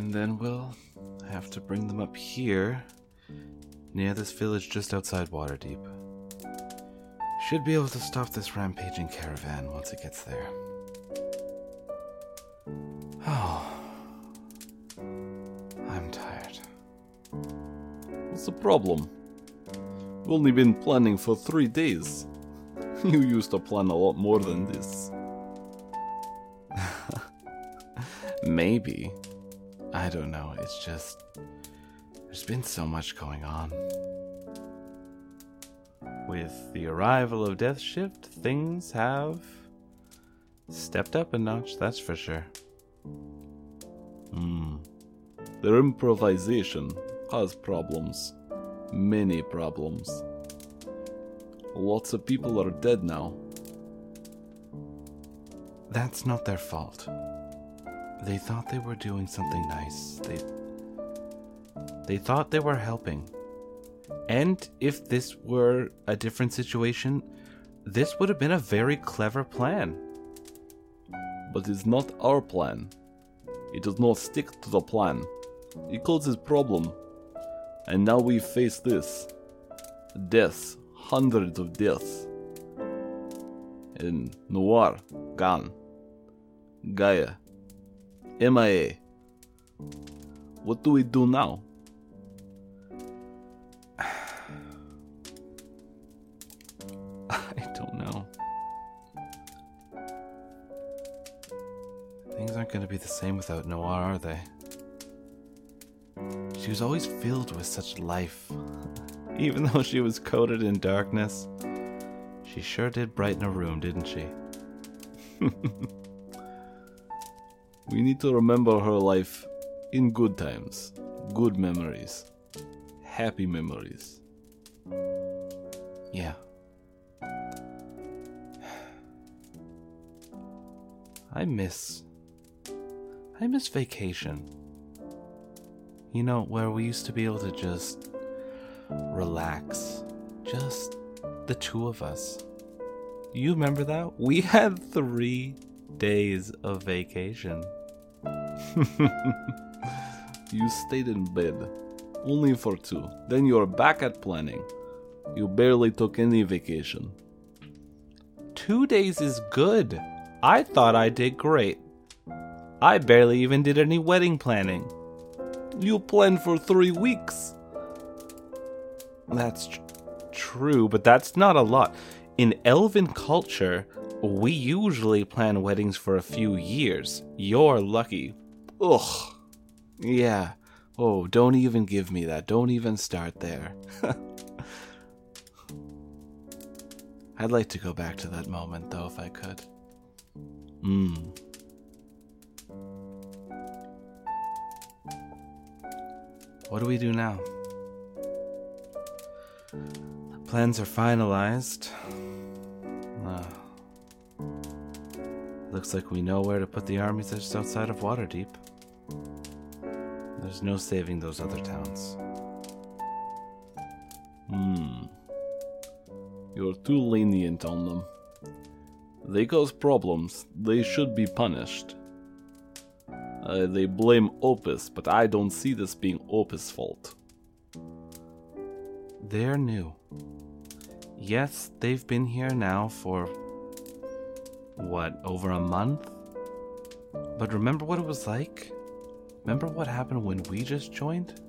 And then we'll have to bring them up here, near this village just outside Waterdeep. Should be able to stop this rampaging caravan once it gets there. Oh, I'm tired. What's the problem? We've only been planning for three days. You used to plan a lot more than this. Maybe. I don't know. It's just. There's been so much going on. With the arrival of Death Shift, things have stepped up a notch, that's for sure. Hmm. Their improvisation has problems. Many problems. Lots of people are dead now. That's not their fault. They thought they were doing something nice. They they thought they were helping. And if this were a different situation, this would have been a very clever plan. But it's not our plan. It does not stick to the plan. It causes problem. And now we face this. Deaths. Hundreds of deaths. And Noir, gone. Gaia, MIA. What do we do now? I don't know. Things aren't going to be the same without Noir, are they? She was always filled with such life. Even though she was coated in darkness, she sure did brighten a room, didn't she? we need to remember her life in good times, good memories, happy memories. Yeah. I miss. I miss vacation. You know, where we used to be able to just relax. Just the two of us. You remember that? We had three days of vacation. you stayed in bed. Only for two. Then you're back at planning. You barely took any vacation. Two days is good. I thought I did great. I barely even did any wedding planning. You planned for three weeks. That's tr- true, but that's not a lot. In elven culture, we usually plan weddings for a few years. You're lucky. Ugh. Yeah. Oh, don't even give me that. Don't even start there. I'd like to go back to that moment, though, if I could. Hmm. What do we do now? The plans are finalized. Uh, looks like we know where to put the armies just outside of Waterdeep. There's no saving those other towns. Hmm. You're too lenient on them. They cause problems. They should be punished. Uh, they blame Opus, but I don't see this being Opus' fault. They're new. Yes, they've been here now for. what, over a month? But remember what it was like? Remember what happened when we just joined?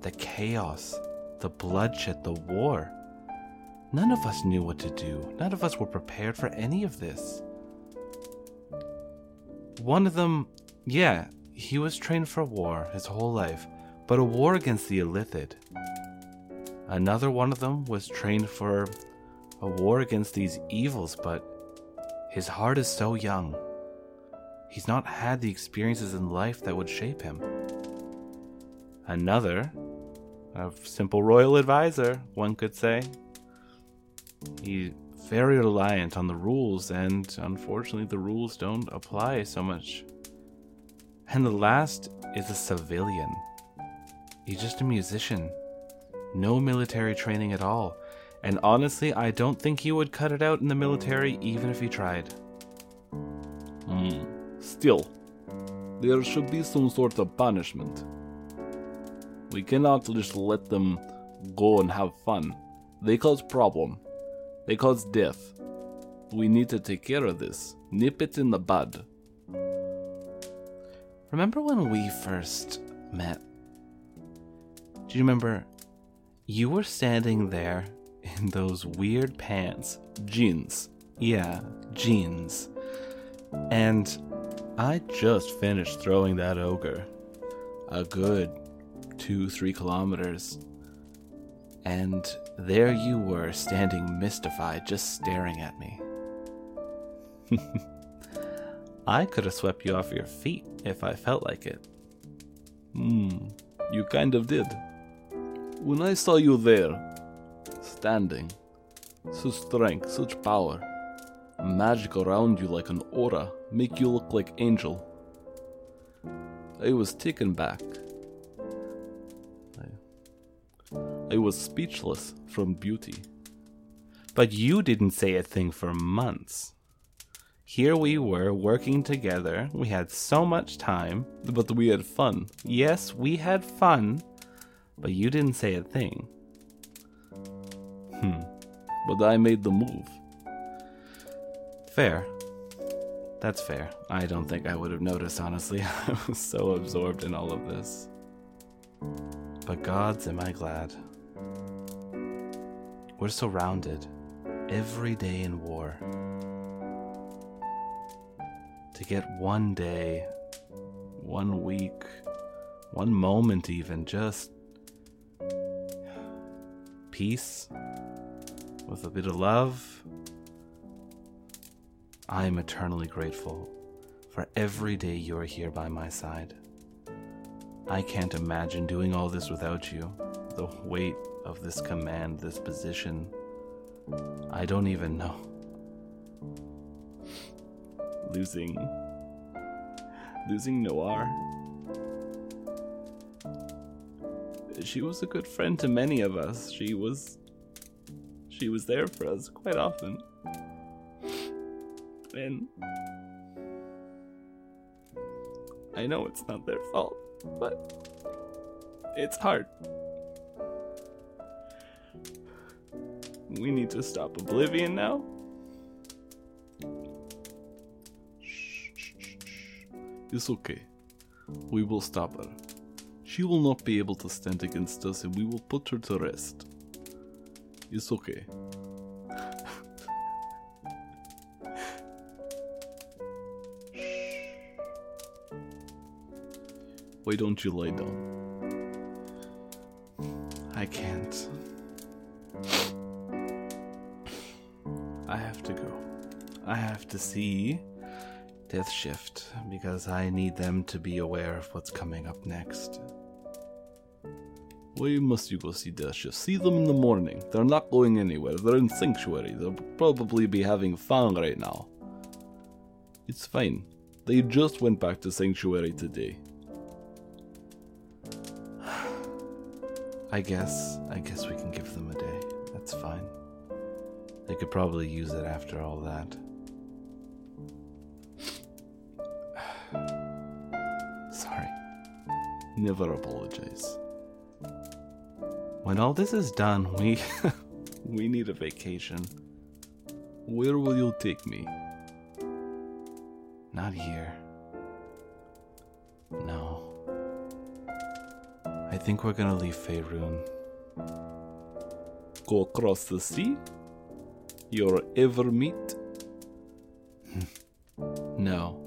The chaos, the bloodshed, the war. None of us knew what to do. None of us were prepared for any of this. One of them, yeah, he was trained for war his whole life, but a war against the Illithid. Another one of them was trained for a war against these evils, but his heart is so young. He's not had the experiences in life that would shape him. Another, a simple royal advisor, one could say. He's very reliant on the rules, and unfortunately, the rules don't apply so much. And the last is a civilian. He's just a musician. No military training at all. And honestly, I don't think he would cut it out in the military even if he tried. Hmm. Still, There should be some sort of punishment. We cannot just let them go and have fun. They cause problem. They cause death. We need to take care of this. Nip it in the bud. Remember when we first met? Do you remember you were standing there in those weird pants? Jeans. Yeah, jeans. And I just finished throwing that ogre a good two, three kilometers. And there you were, standing mystified, just staring at me. I could have swept you off your feet if I felt like it. Hmm, you kind of did. When I saw you there, standing, such strength, such power, magic around you like an aura, make you look like angel. I was taken back. I, I was speechless from beauty. But you didn't say a thing for months. Here we were working together. We had so much time. But we had fun. Yes, we had fun. But you didn't say a thing. Hmm. But I made the move. Fair. That's fair. I don't think I would have noticed, honestly. I was so absorbed in all of this. But gods, am I glad. We're surrounded every day in war. To get one day, one week, one moment, even just peace with a bit of love. I am eternally grateful for every day you are here by my side. I can't imagine doing all this without you. The weight of this command, this position. I don't even know. Losing. Losing Noir. She was a good friend to many of us. She was. She was there for us quite often. I know it's not their fault, but. It's hard. We need to stop Oblivion now. It's okay. We will stop her. She will not be able to stand against us and we will put her to rest. It's okay. Why don't you lie down? I can't. I have to go. I have to see Death Shift because I need them to be aware of what's coming up next. Why must you go see Death Shift? See them in the morning. They're not going anywhere. They're in Sanctuary. They'll probably be having fun right now. It's fine. They just went back to Sanctuary today. I guess. I guess we can give them a day. That's fine. They could probably use it after all that. Sorry. Never apologize. When all this is done, we we need a vacation. Where will you take me? Not here. No. I think we're gonna leave Faerun. Go across the sea? You'll Evermeet? Hmm. No.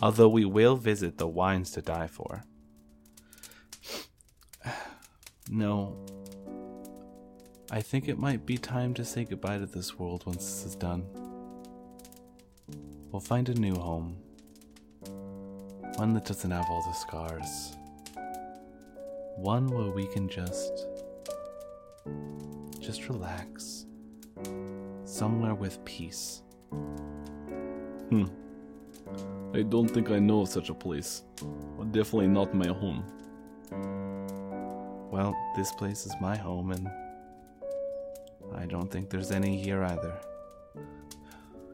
Although we will visit the wines to die for. No. I think it might be time to say goodbye to this world once this is done. We'll find a new home. One that doesn't have all the scars. One where we can just. just relax. Somewhere with peace. Hmm. I don't think I know of such a place. Definitely not my home. Well, this place is my home, and I don't think there's any here either.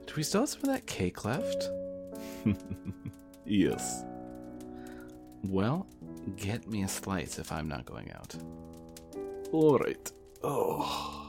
Do we still have some of that cake left? Yes. Well, get me a slice if I'm not going out. Alright. Oh.